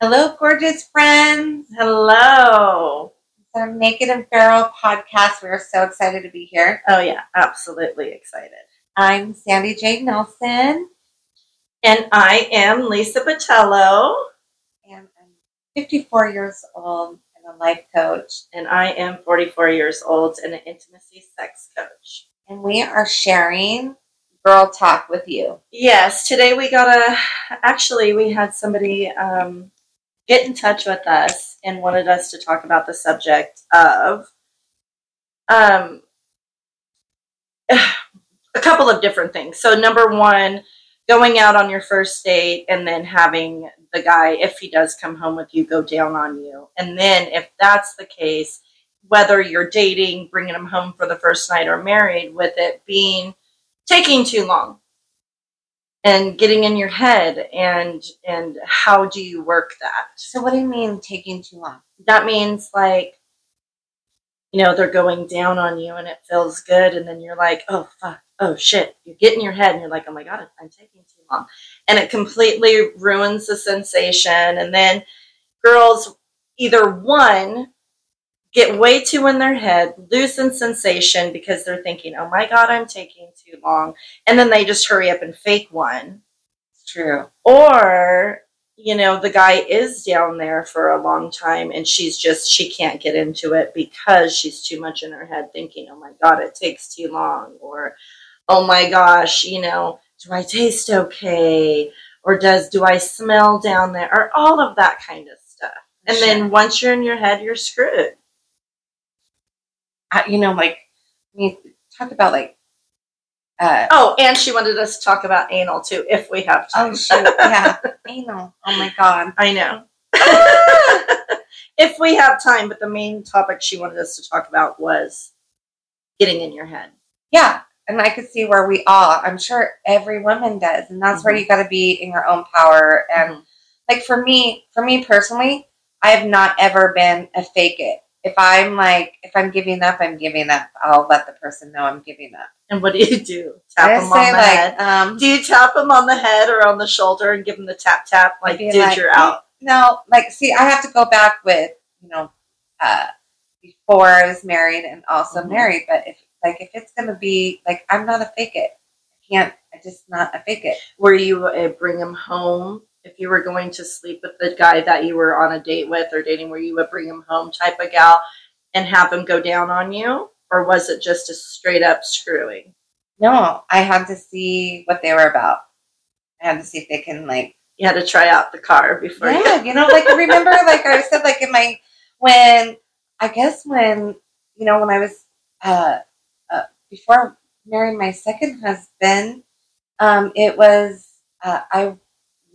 Hello, gorgeous friends. Hello. It's our Naked and Feral podcast. We're so excited to be here. Oh, yeah, absolutely excited. I'm Sandy J. Nelson, And I am Lisa Botelho, and I'm 54 years old and a life coach. and I am 44 years old and an intimacy sex coach. And we are sharing girl talk with you. Yes, today we got a. Actually, we had somebody um, get in touch with us and wanted us to talk about the subject of um, a couple of different things. So, number one, going out on your first date and then having the guy, if he does come home with you, go down on you. And then, if that's the case, whether you're dating, bringing him home for the first night, or married, with it being taking too long and getting in your head and and how do you work that? So, what do you mean taking too long? that means like you know they're going down on you and it feels good and then you're like oh fuck. Oh shit. You get in your head and you're like oh my god i'm taking too long. And it completely ruins the sensation. And then girls either one get way too in their head lose in sensation because they're thinking oh my god i'm taking too long and then they just hurry up and fake one. It's true. or you know the guy is down there for a long time and she's just she can't get into it because she's too much in her head thinking oh my god it takes too long or oh my gosh you know do i taste okay? Or does do i smell down there? Or all of that kind of stuff. And Sure. then once you're in your head you're screwed you know, like, we talked about like, uh, oh and she wanted us to talk about anal too if we have time oh, shoot, yeah, anal. Oh my God. i know if we have time but the main topic she wanted us to talk about was getting in your head Yeah, and I could see where we all, I'm sure every woman does, and that's where Mhm. you got to be in your own power. And like for me, for me personally, I have not ever been a fake it. If I'm like, if I'm giving up, I'm giving up. I'll let the person know I'm giving up. And what do you do? I Tap them on the like, head. um, Do you tap them on the head or on the shoulder and give them the tap tap? Like, dude, like, you're out. no, like, see, I have to go back with, you know, uh, before I was married and also Mhm. married. But if, like, if it's gonna be like, I'm not a fake it. I can't. I just not a fake it. Were you uh, bring him home if you were going to sleep with the guy that you were on a date with or dating? where you would bring him home type of gal and have him go down on you, or was it just a straight up screwing? No, I had to see what they were about. I had to see if they can like You had to try out the car before you. Yeah, you know, like remember like I said like in my when I guess when you know when I was uh, uh before marrying my second husband, um it was uh I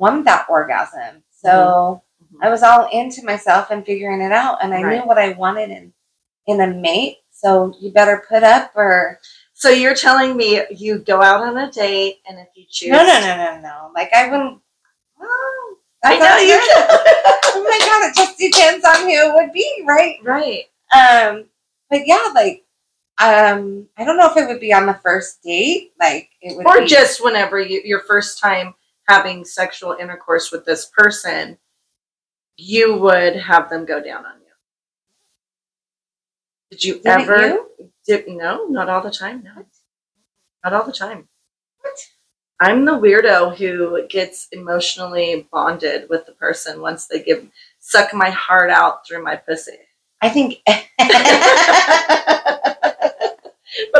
won that orgasm. So I was all into myself and figuring it out and I knew what I wanted in in a mate. So you better put up or So you're telling me you go out on a date, and if you choose, no no no no no. Like I wouldn't oh, I know you. oh my god, it just depends on who it would be, right? right. Um, but yeah, like, um, I don't know if it would be on the first date, like it would, or be, just whenever you, your first time having sexual intercourse with this person, you would have them go down on you. Did you Didn't ever? you? Did no, not all the time. No, not all the time. What? I'm the weirdo who gets emotionally bonded with the person once they give suck my heart out through my pussy. I think. but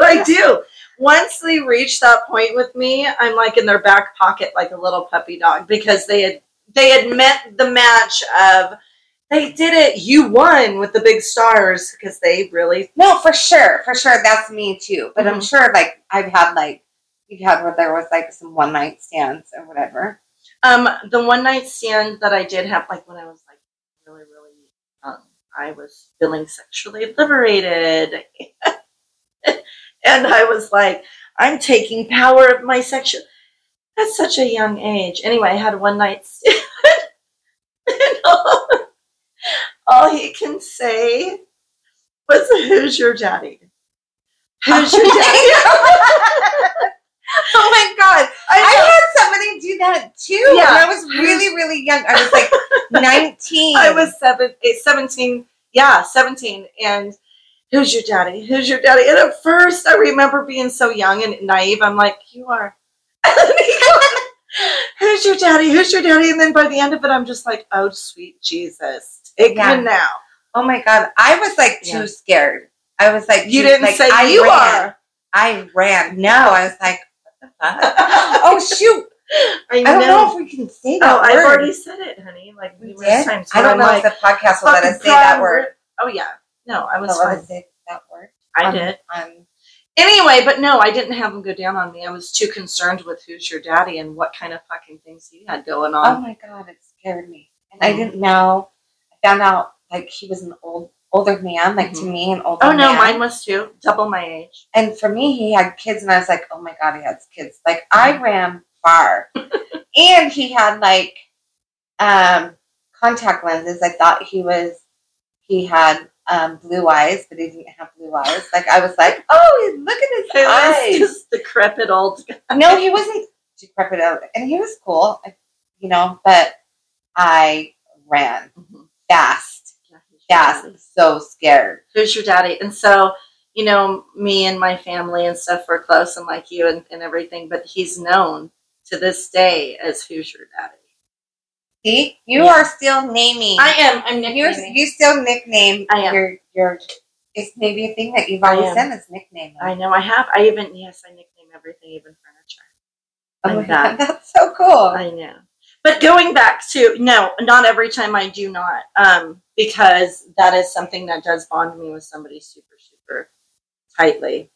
I do. Once they reach that point with me, I'm like in their back pocket like a little puppy dog because they had they had met the match of they did it. You won with the big stars because they really no, for sure, for sure, that's me too. But I'm Mhm. sure, like, I've had like you've had where there was like some one night stands or whatever. um the one night stand that I did have like when I was like really really young, I was feeling sexually liberated, and I was like, I'm taking power of my sexual. At such a young age. Anyway, I had one night stand. and all, all he can say was, Who's your daddy? Who's your daddy? oh my god! I I had somebody do that too Yeah. when I was really, really young. I was like, 19. I was seven, eight, 17. Yeah, 17. And who's your daddy? Who's your daddy? And at first, I remember being so young and naive. I'm like, you are. who's your daddy? Who's your daddy? And then by the end of it, I'm just like, oh, sweet Jesus. Take Yeah. me now. Oh my god, I was like too Yeah. scared. I was like, You didn't like, say I you ran. are. I ran. No, I was like, what the fuck? oh shoot! I, I don't know if we can say that. Oh, I've already said it, honey. Like We did? times. I don't know like, if the podcast will let us say that word. Oh yeah. No, I was let fine. that word. I Um, did. Um, Anyway, but no, I didn't have him go down on me. I was too concerned with who's your daddy and what kind of fucking things he had going on. oh my god, it scared me, and I didn't know. I found out like he was an old older man, like to Mhm. me, an older Oh no, man. mine was too. Double my age. and for me, he had kids, and I was like, oh my god, he has kids. Like I Mm-hmm. ran far, and he had like um, contact lenses. I thought he was he had um, blue eyes, but he didn't have blue eyes. Like I was like, oh, look at his eyes. just decrepit old guy. no, he wasn't decrepit, out, and he was cool, you know. But I ran Mhm. fast, Yeah, who's your fast, daddy? so scared. Who's your daddy? And so, you know, me and my family and stuff were close and like you and, and everything, but he's known to this day as who's your daddy. See, you Yeah. are still naming. I am. I'm You're, nicknaming. you still nickname I am. your your. It's maybe a thing that you've always done is nickname. I know. I have. I even yes, I nickname everything, even furniture. Oh my that. God, that's so cool. I know. But going back to no, not every time I do not, um, because that is something that does bond me with somebody super, super tightly.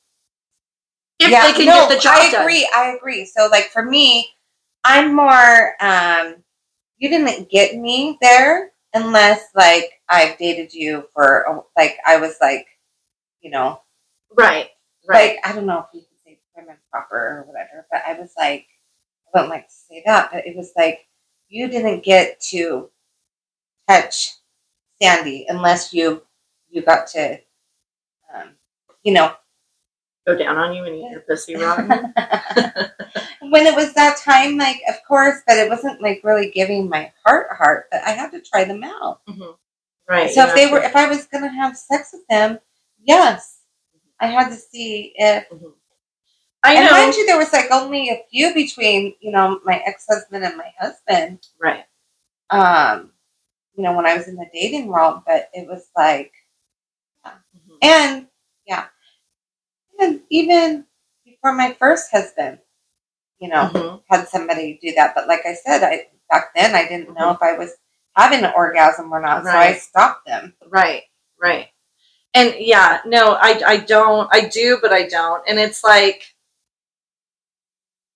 If yeah, they can no, get the job I done. agree. I agree. So, like for me, I'm more. um You didn't get me there unless like I've dated you for like I was like, you know, Right. Right. like I don't know if you can say prim and proper or whatever, but I was like, I don't like to say that, but it was like you didn't get to touch Sandy unless you you got to, um, you know, Go down on you and eat your pussy rotten. when it was that time, like of course, but it wasn't like really giving my heart heart, but I had to try them out. Mhm. Right. So if they were, if I was gonna have sex with them, yes, I had to see if I and know. mind you, there was like only a few between you know my ex husband and my husband. right. Um, you know when I was in the dating world, but it was like, Mhm. and yeah, and even before my first husband, you know, Mhm. had somebody do that. But like I said, I back then I didn't know Mhm. if I was having an orgasm or not, so I stopped them. Right, right. And yeah, no, I I don't. I do, but I don't. And it's like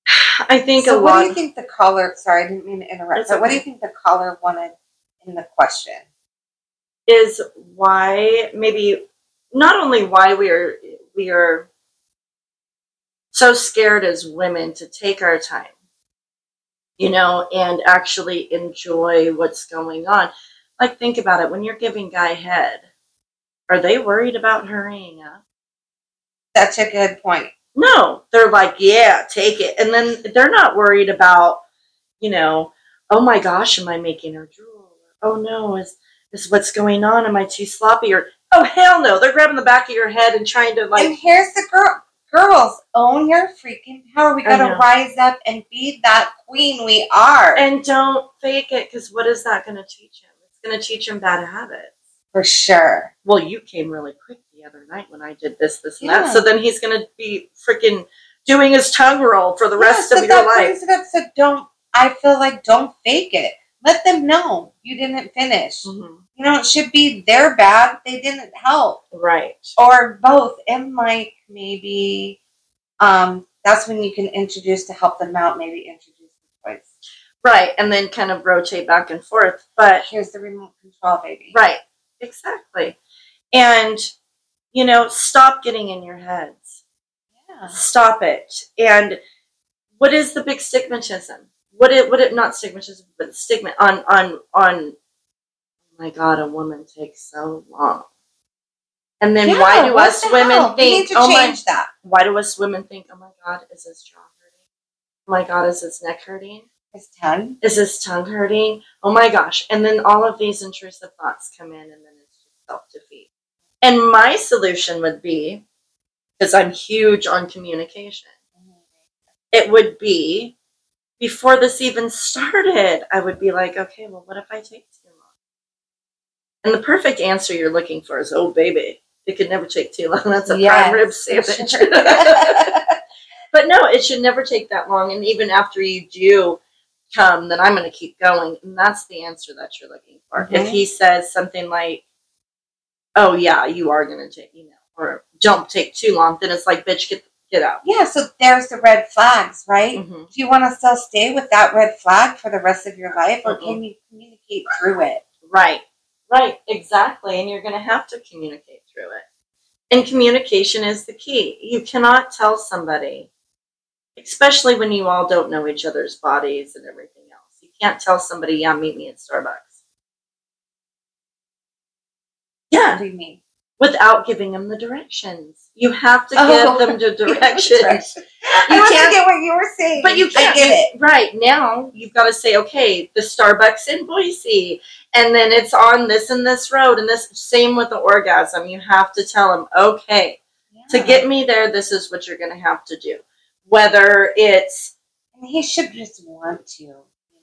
I think so a what do you think the caller? Sorry, I didn't mean to interrupt. But what do you think the caller wanted in the question? is why maybe not only why we are we are so scared as women to take our time you know and actually enjoy what's going on. Like think about it. When you're giving guy head are they worried about hurrying up? That's a good point. no. They're like yeah take it. And then they're not worried about you know oh my gosh am i making her drool? Oh no is is what's going on? Am i too sloppy? Or oh hell no. They're grabbing the back of your head and trying to like. and here's the girl. Girls, own your freaking power. We gotta rise up and be that queen we are. and don't fake it because what is that to teach him it's to teach him bad habits For sure. well you came really quick the other night when i did this this and Yeah. that so then he's to be freaking doing his tongue roll for the rest Yeah, of so your life up. So don't. I feel like don't fake it. Let them know you didn't finish. Mhm. You know, it should be their bad. They didn't help. right or both and like maybe um that's when you can introduce to help them out maybe introduce the toys Right, and then kind of rotate back and forth. But here's the remote control baby right, exactly. And you know, stop getting in your heads. yeah Stop it. And what is the big stigmatism? What it what it not stigmatism, but stigma on on on oh my god, a woman takes so long. And then Yeah, why do us women hell? think to oh my that why do us women think, oh my god, is his jaw hurting? Oh my god, is his neck hurting? His tongue. Is his tongue hurting? Oh my gosh. And then all of these intrusive thoughts come in, and then it's just self defeat. And my solution would be because I'm huge on communication, it would be before this even started, I would be like, okay, well, what if I take too long? And the perfect answer you're looking for is, oh, baby, it could never take too long. That's a Yes, prime rib sandwich. but no, it should never take that long. And even after you do come, then I'm going to keep going. And that's the answer that you're looking for. If Mhm. he says something like, oh, yeah, you are going to take, you know, or don't take too long, then it's like, bitch, get, get out. yeah, so there's the red flags, right? Mhm. Do you want to still stay with that red flag for the rest of your life, or Mm-mm. can you communicate through it? Right, right, exactly. And you're going to have to communicate through it. And communication is the key. You cannot tell somebody, especially when you all don't know each other's bodies and everything else. You can't tell somebody, yeah, meet me at Starbucks. Yeah. What Yeah, do you mean? Without giving them the directions. You have to Oh. give them the directions. Directions. You I can't- get what you were saying, But you can't get it. Right now, you've got to say, okay, the Starbucks in Boise, and then it's on this and this road, and this same with the orgasm. You have to tell them, okay, to get me there, this is what you're going to have to do. Whether it's And he should just want to, you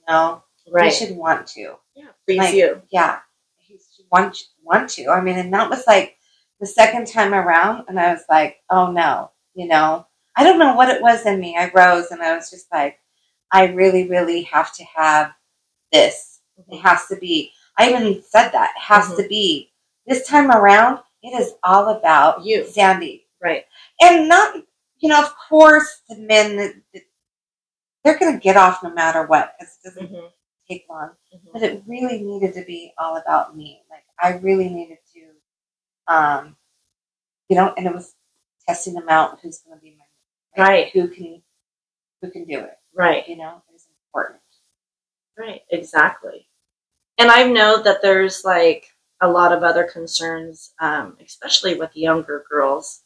know. right? He should want to. yeah, please like- you, Yeah, he should want want to. I mean, and that was like the second time around, and I was like, oh no, you know. I don't know what it was in me. I rose, and I was just like, I really, really have to have this. It has to be. I even said that it has Mhm. to be. This time around, it is all about You. Sandy, right, and not. You know, of course, the men they're going to get off no matter what because it doesn't Mhm. take long Mhm. but it really needed to be all about me. Like I really needed um, you know, and it was testing them out. Who's going to be my like, Right. Who can who can do it? right. You know, it's important. Right, exactly. And I know that there's like a lot of other concerns, um, especially with younger girls,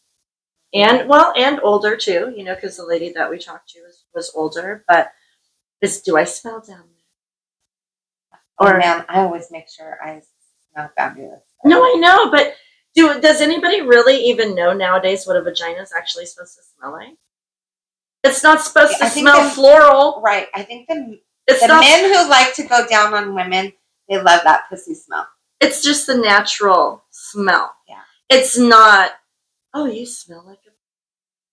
and well, and older too. You know, because the lady that we talked to was, was older. But is do I smell down there? Or Or man, I always make sure I smell fabulous. no, I know, but do does anybody really even know nowadays what a vagina is actually supposed to smell like? It's not supposed to smell the- floral. Right. I think the It's the not. men who like to go down on women, they love that pussy smell. it's just the natural smell. Yeah. It's not, oh, you smell like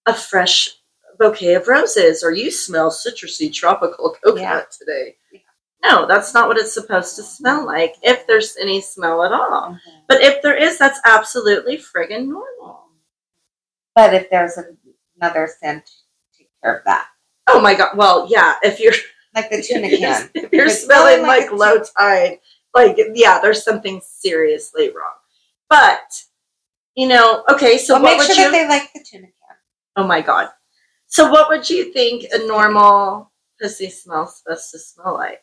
a, a fresh bouquet of roses, or you smell citrusy tropical coconut Yeah. today. Yeah. No, that's not what it's supposed to smell like, if there's any smell at all. Mhm. But if there is, that's absolutely friggin' normal. But if there's another scent, take care of that. Oh my god, well, yeah, if you're Like the tuna can. if you're it's smelling like, like low tide, like yeah, there's something seriously wrong. But you know, okay, so well, make sure you that they like the tuna can. Oh my god. So what would you think a normal pussy smell supposed to smell like?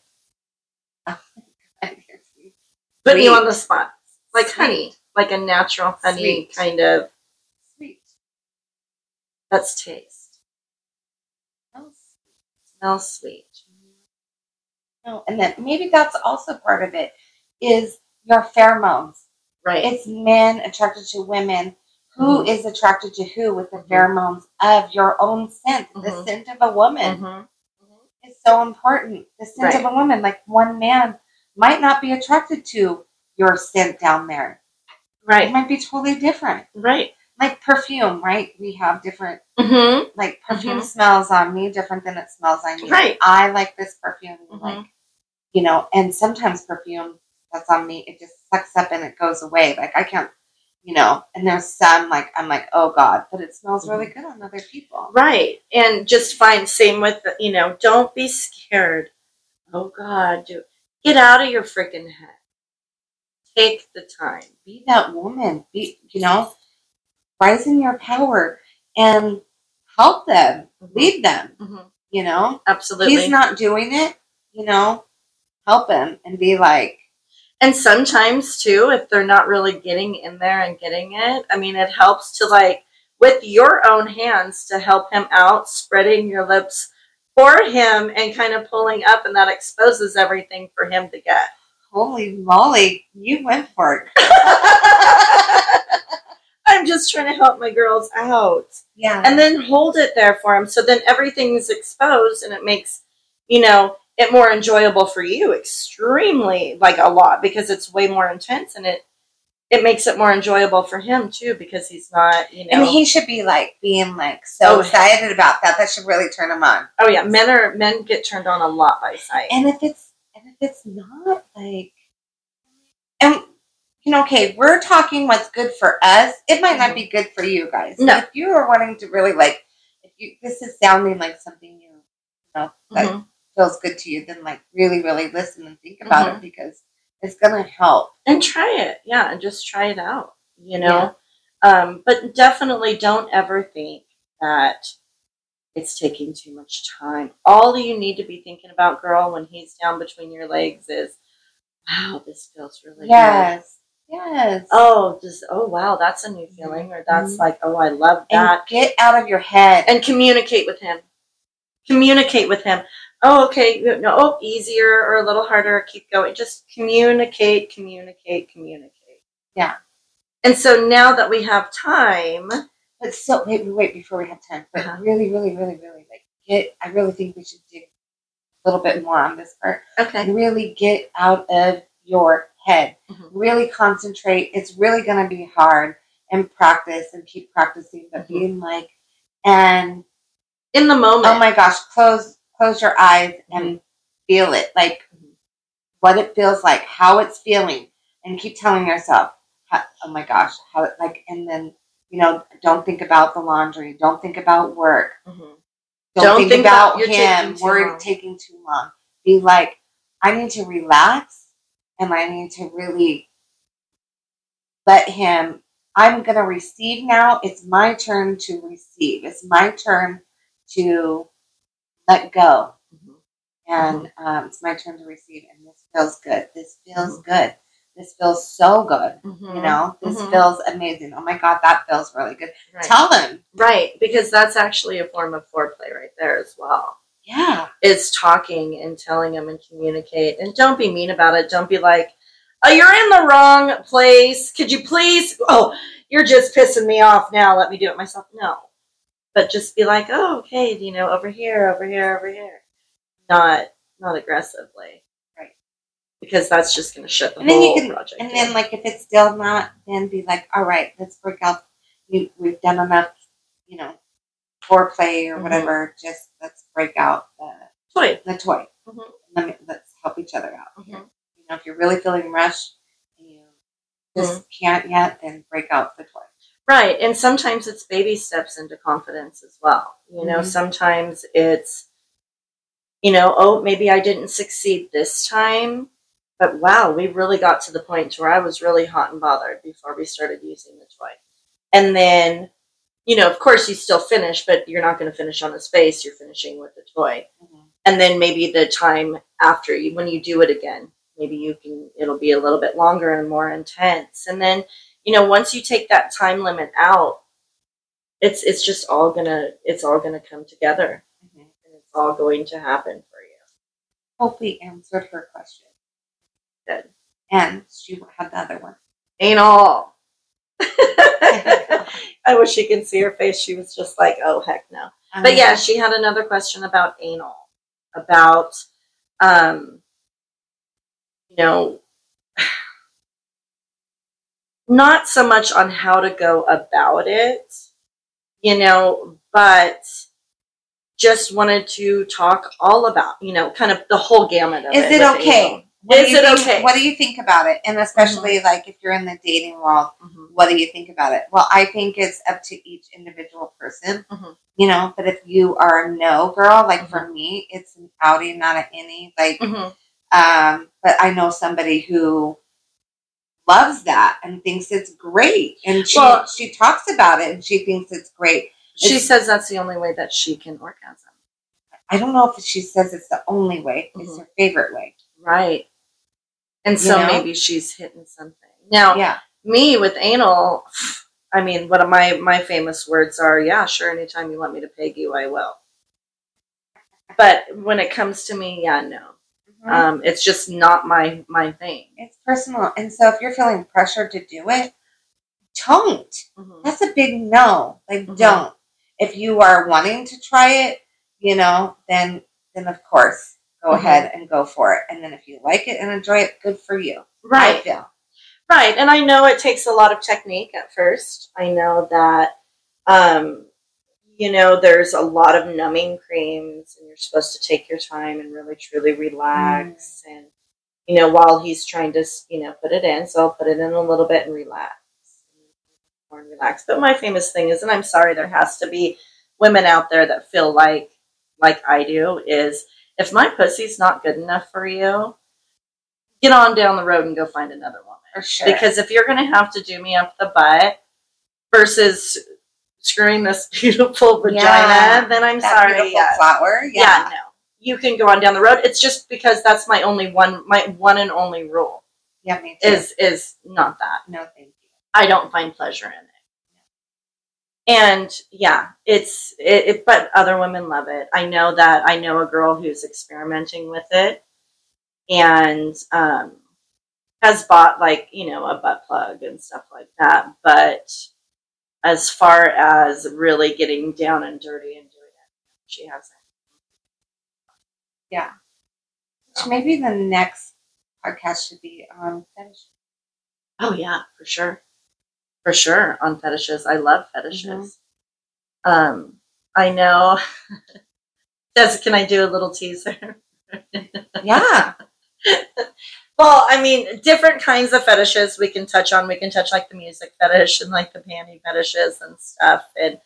Putting you on the spot. Like Sweet. honey. Like a natural honey Sweet. kind of Sweet. that's taste. Oh, Smells sweet. No, and then maybe that's also part of it is your pheromones. Right. It's men attracted to women. Who Mhm. is attracted to who with the Mhm. pheromones of your own scent? The Mhm. scent of a woman Mhm. is so important. The scent Right. of a woman, like one man might not be attracted to your scent down there. It Right. might be totally different. Right. Like perfume, right? We have different Mm-hmm. like perfume Mhm. smells on me different than it smells on you. Right. I like this perfume. Mhm. Like you know, and sometimes perfume that's on me, it just sucks up and it goes away. Like I can't, you know. And there's some like I'm like, oh god, but it smells really good on other people. Right. And just find same with the, you know, don't be scared. Oh God, do get out of your freaking head. Take the time. Be that woman. Be you know, rise in your power and help them, lead them. Mhm. You know, Absolutely. he's not doing it. You know, help him and be like, And sometimes too, if they're not really getting in there and getting it, I mean, it helps to like with your own hands to help him out, spreading your lips for him and kind of pulling up, and that exposes everything for him to get. Holy moly, you went for it. I'm just trying to help my girls out. Yeah. and then hold it there for him so then everything's exposed and it makes you know it more enjoyable for you extremely like a lot because it's way more intense and it it makes it more enjoyable for him too because he's not you know and he should be like being like so Oh. excited about that. That should really turn him on. oh yeah men are men get turned on a lot by sight And if it's and if it's not like and you know, okay, we're talking what's good for us. It might not be good for you guys. No. If you are wanting to really like if you this is sounding like something you, you know that Mhm. feels good to you, then like really, really listen and think about Mhm. it because it's gonna help. and try it yeah and just try it out you know um but definitely don't ever think that it's taking too much time all you need to be thinking about girl when he's down between your legs is wow this feels really good Yes. Yes. oh just oh wow that's a new feeling or that's Mhm. like oh i love and that get out of your head. and communicate with him communicate with him oh okay no oh easier or a little harder keep going just communicate communicate communicate Yeah. and so now that we have time But so wait, wait before we have time. But Uh-huh. really, really, really, really like get. I really think we should dig a little bit more on this part. okay really get out of your head. Mhm. Really concentrate. It's really going to be hard and practice and keep practicing. But Mhm. being like, and in the moment oh my gosh, close close your eyes and feel it, like Mhm. what it feels like, how it's feeling, and keep telling yourself, oh my gosh, how it like, and then you know, don't think about the laundry, don't think about work, Mhm. don't, Don't think, think about about him, worry long. taking too long. Be like, I need to relax, and I need to really let him. I'm gonna receive now. It's my turn to receive. It's my turn to let go. Mhm. and um, it's my turn to receive and this feels good. This feels good. This feels so good you Mhm. know? This Mhm. feels amazing. Oh my god that feels really good. Right. tell them. Right because that's actually a form of foreplay right there as well. Yeah. It's talking and telling them and communicate and don't be mean about it. Don't be like oh you're in the wrong place. Could you please oh you're just pissing me off now. Let me do it myself. No but just be like oh okay you know over here over here over here not not aggressively Right. because that's just going to shut the and then whole you can project and down. then like if it's still not then be like all right let's break out we, we've done enough you know foreplay or Mhm. whatever just let's break out the, Toy. the toy Mhm. Let me, let's help each other out Mhm. you know if you're really feeling rushed and you just can't yet then break out the toy Right. And sometimes it's baby steps into confidence as well. You know, Mhm. sometimes it's, you know, oh, maybe I didn't succeed this time, but wow, we really got to the point where I was really hot and bothered before we started using the toy. And then, you know, of course you still finish, but you're not going to finish on his face. You're finishing with the toy. Mhm. And then maybe the time after you, when you do it again, maybe you can, it'll be a little bit longer and more intense. And then, you know, once you take that time limit out, it's it's just all gonna it's all gonna come together Mhm. and it's all going to happen for you. hope we answered her question Good. and she had the other one Ain't all. I wish you could see her face. She was just like, oh heck no. But Um, yeah, she had another question about anal. About um you know not so much on how to go about it, you know, but just wanted to talk all about, you know, kind of the whole gamut of is it. it okay. What Is it think- okay? what do you think about it and especially like if you're in the dating world Mhm. what do you think about it well i think it's up to each individual person Mhm. you know but if you are a no girl like Mm-hmm. for me it's an outie not an any like Mhm. um but i know somebody who loves that and thinks it's great and she Well- she talks about it and she thinks it's great She It's- says that's the only way that she can orgasm. i don't know if she says it's the only way it's Mhm. her favorite way Right. And You so know? maybe she's hitting something. Now, yeah me with anal, I mean, one of my my famous words are, "Yeah, sure. Anytime you want me to peg you, I will." but when it comes to me, yeah, no. Um, it's just not my my thing. it's personal. And so if you're feeling pressured to do it, don't. Mhm. That's a big no. Like Mhm. don't. If you are wanting to try it, you know, then then of course go Mhm. ahead and go for it. And then if you like it and enjoy it, good for you. I Right. feel. Right. And I know it takes a lot of technique at first. I know that, um, you know, there's a lot of numbing creams, and you're supposed to take your time and really truly relax. Mm. And, you know, while he's trying to, you know, put it in, so I'll put it in a little bit and relax. More and relax. But my famous thing is, and I'm sorry, there has to be women out there that feel like, like I do, is if my pussy's not good enough for you, get on down the road and go find another woman. For sure. Because if you're going to have to do me up the butt versus screwing this beautiful vagina, Yeah, then I'm that sorry. beautiful Yeah. flower. yeah, Yeah. no. You can go on down the road. It's just because that's my only one, my one and only rule Yeah, me too. is is not that. no, thank you. I don't find pleasure in it. And yeah, it's it, it, but other women love it. I know that I know a girl who's experimenting with it and um, has bought like you know a butt plug and stuff like that. But as far as really getting down and dirty and doing it, she hasn't. Yeah. So maybe the next podcast should be on fetishes. Oh yeah, for sure, for sure on fetishes. I love fetishes. Um, I know. Des, can I do a little teaser? Yeah. Well, I mean, different kinds of fetishes we can touch on. We can touch like the music fetish and like the panty fetishes and stuff. And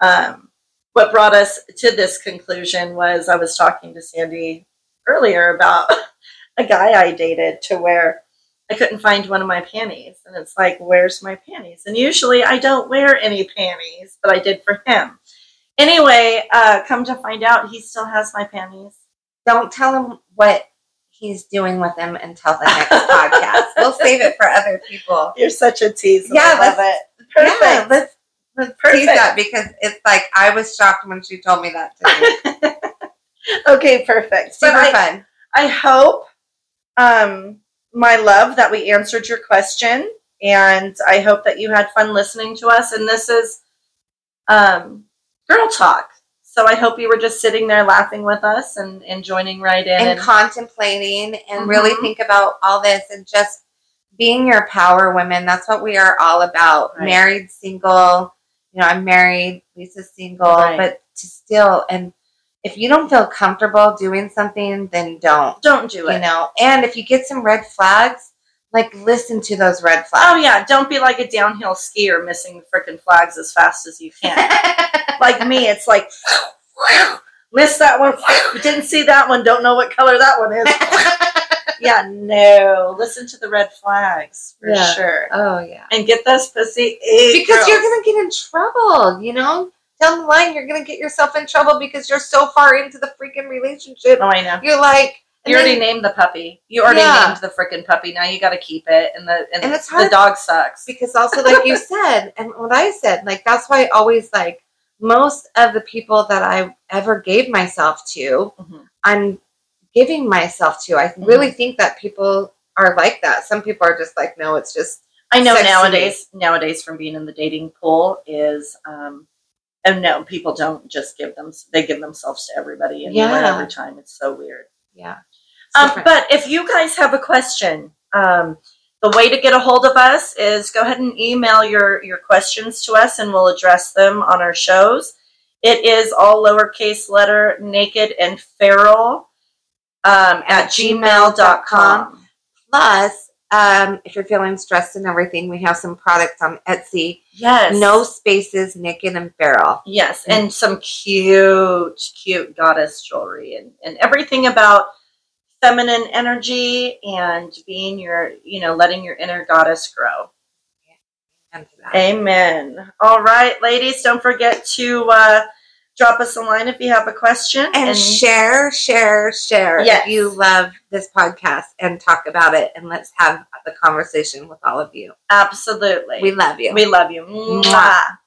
um, what brought us to this conclusion was I was talking to Sandy earlier about a guy I dated to where I couldn't find one of my panties. And it's like, where's my panties? And usually I don't wear any panties, but I did for him. Anyway, uh, come to find out, he still has my panties. Don't tell him what he's doing with him until the next podcast. We'll save it for other people. You're such a tease. Yeah, I love. Perfect. Yeah, let's let's Perfect. tease that because it's like I was shocked when she told me that today. okay, perfect. But Super I, fun. I hope, um, my love, that we answered your question, and I hope that you had fun listening to us. And this is um, girl talk. So I hope you were just sitting there laughing with us and, and joining right in. And contemplating and Mhm. really think about all this and just being your power women. That's what we are all about. Right. Married, single. You know, I'm married. Lisa's single, Right. but to still and if you don't feel comfortable doing something, then don't. don't do it. You know, and if you get some red flags, like listen to those red flags. Oh yeah, don't be like a downhill skier missing the freaking flags as fast as you can. like me, it's like missed that one, didn't see that one, don't know what color that one is. yeah, no. Listen to the red flags for Yeah. sure. oh yeah. And get those pussy because you're gonna get in trouble, you know. Down the line, you're gonna get yourself in trouble because you're so far into the freaking relationship. Oh, I know. You're like, and You already named the puppy. You already Yeah. named the freaking puppy. Now you got to keep it, and the and, And it's the dog sucks. because also, like you said, and what I said, like that's why I always like most of the people that I ever gave myself to, Mhm. I'm giving myself to. I really think that people are like that. Some people are just like, no, it's just I know Sexy. nowadays. Nowadays, from being in the dating pool is, um, and no, people don't just give them. They give themselves to everybody and Yeah. every time. It's so weird. yeah. Um, but if you guys have a question, um, the way to get a hold of us is go ahead and email your, your questions to us and we'll address them on our shows. It is all lowercase letter naked and feral um, at gmail.com. Plus, um, if you're feeling stressed and everything, we have some products on Etsy. Yes. No spaces, naked and feral. Yes. And some cute, cute goddess jewelry and, and everything about feminine energy and being your, you know, letting your inner goddess grow. Amen. All right, ladies, don't forget to uh, drop us a line if you have a question. And, share, share, share Yes. if you love this podcast and talk about it. And let's have the conversation with all of you. absolutely. We love you. we love you. Mwah.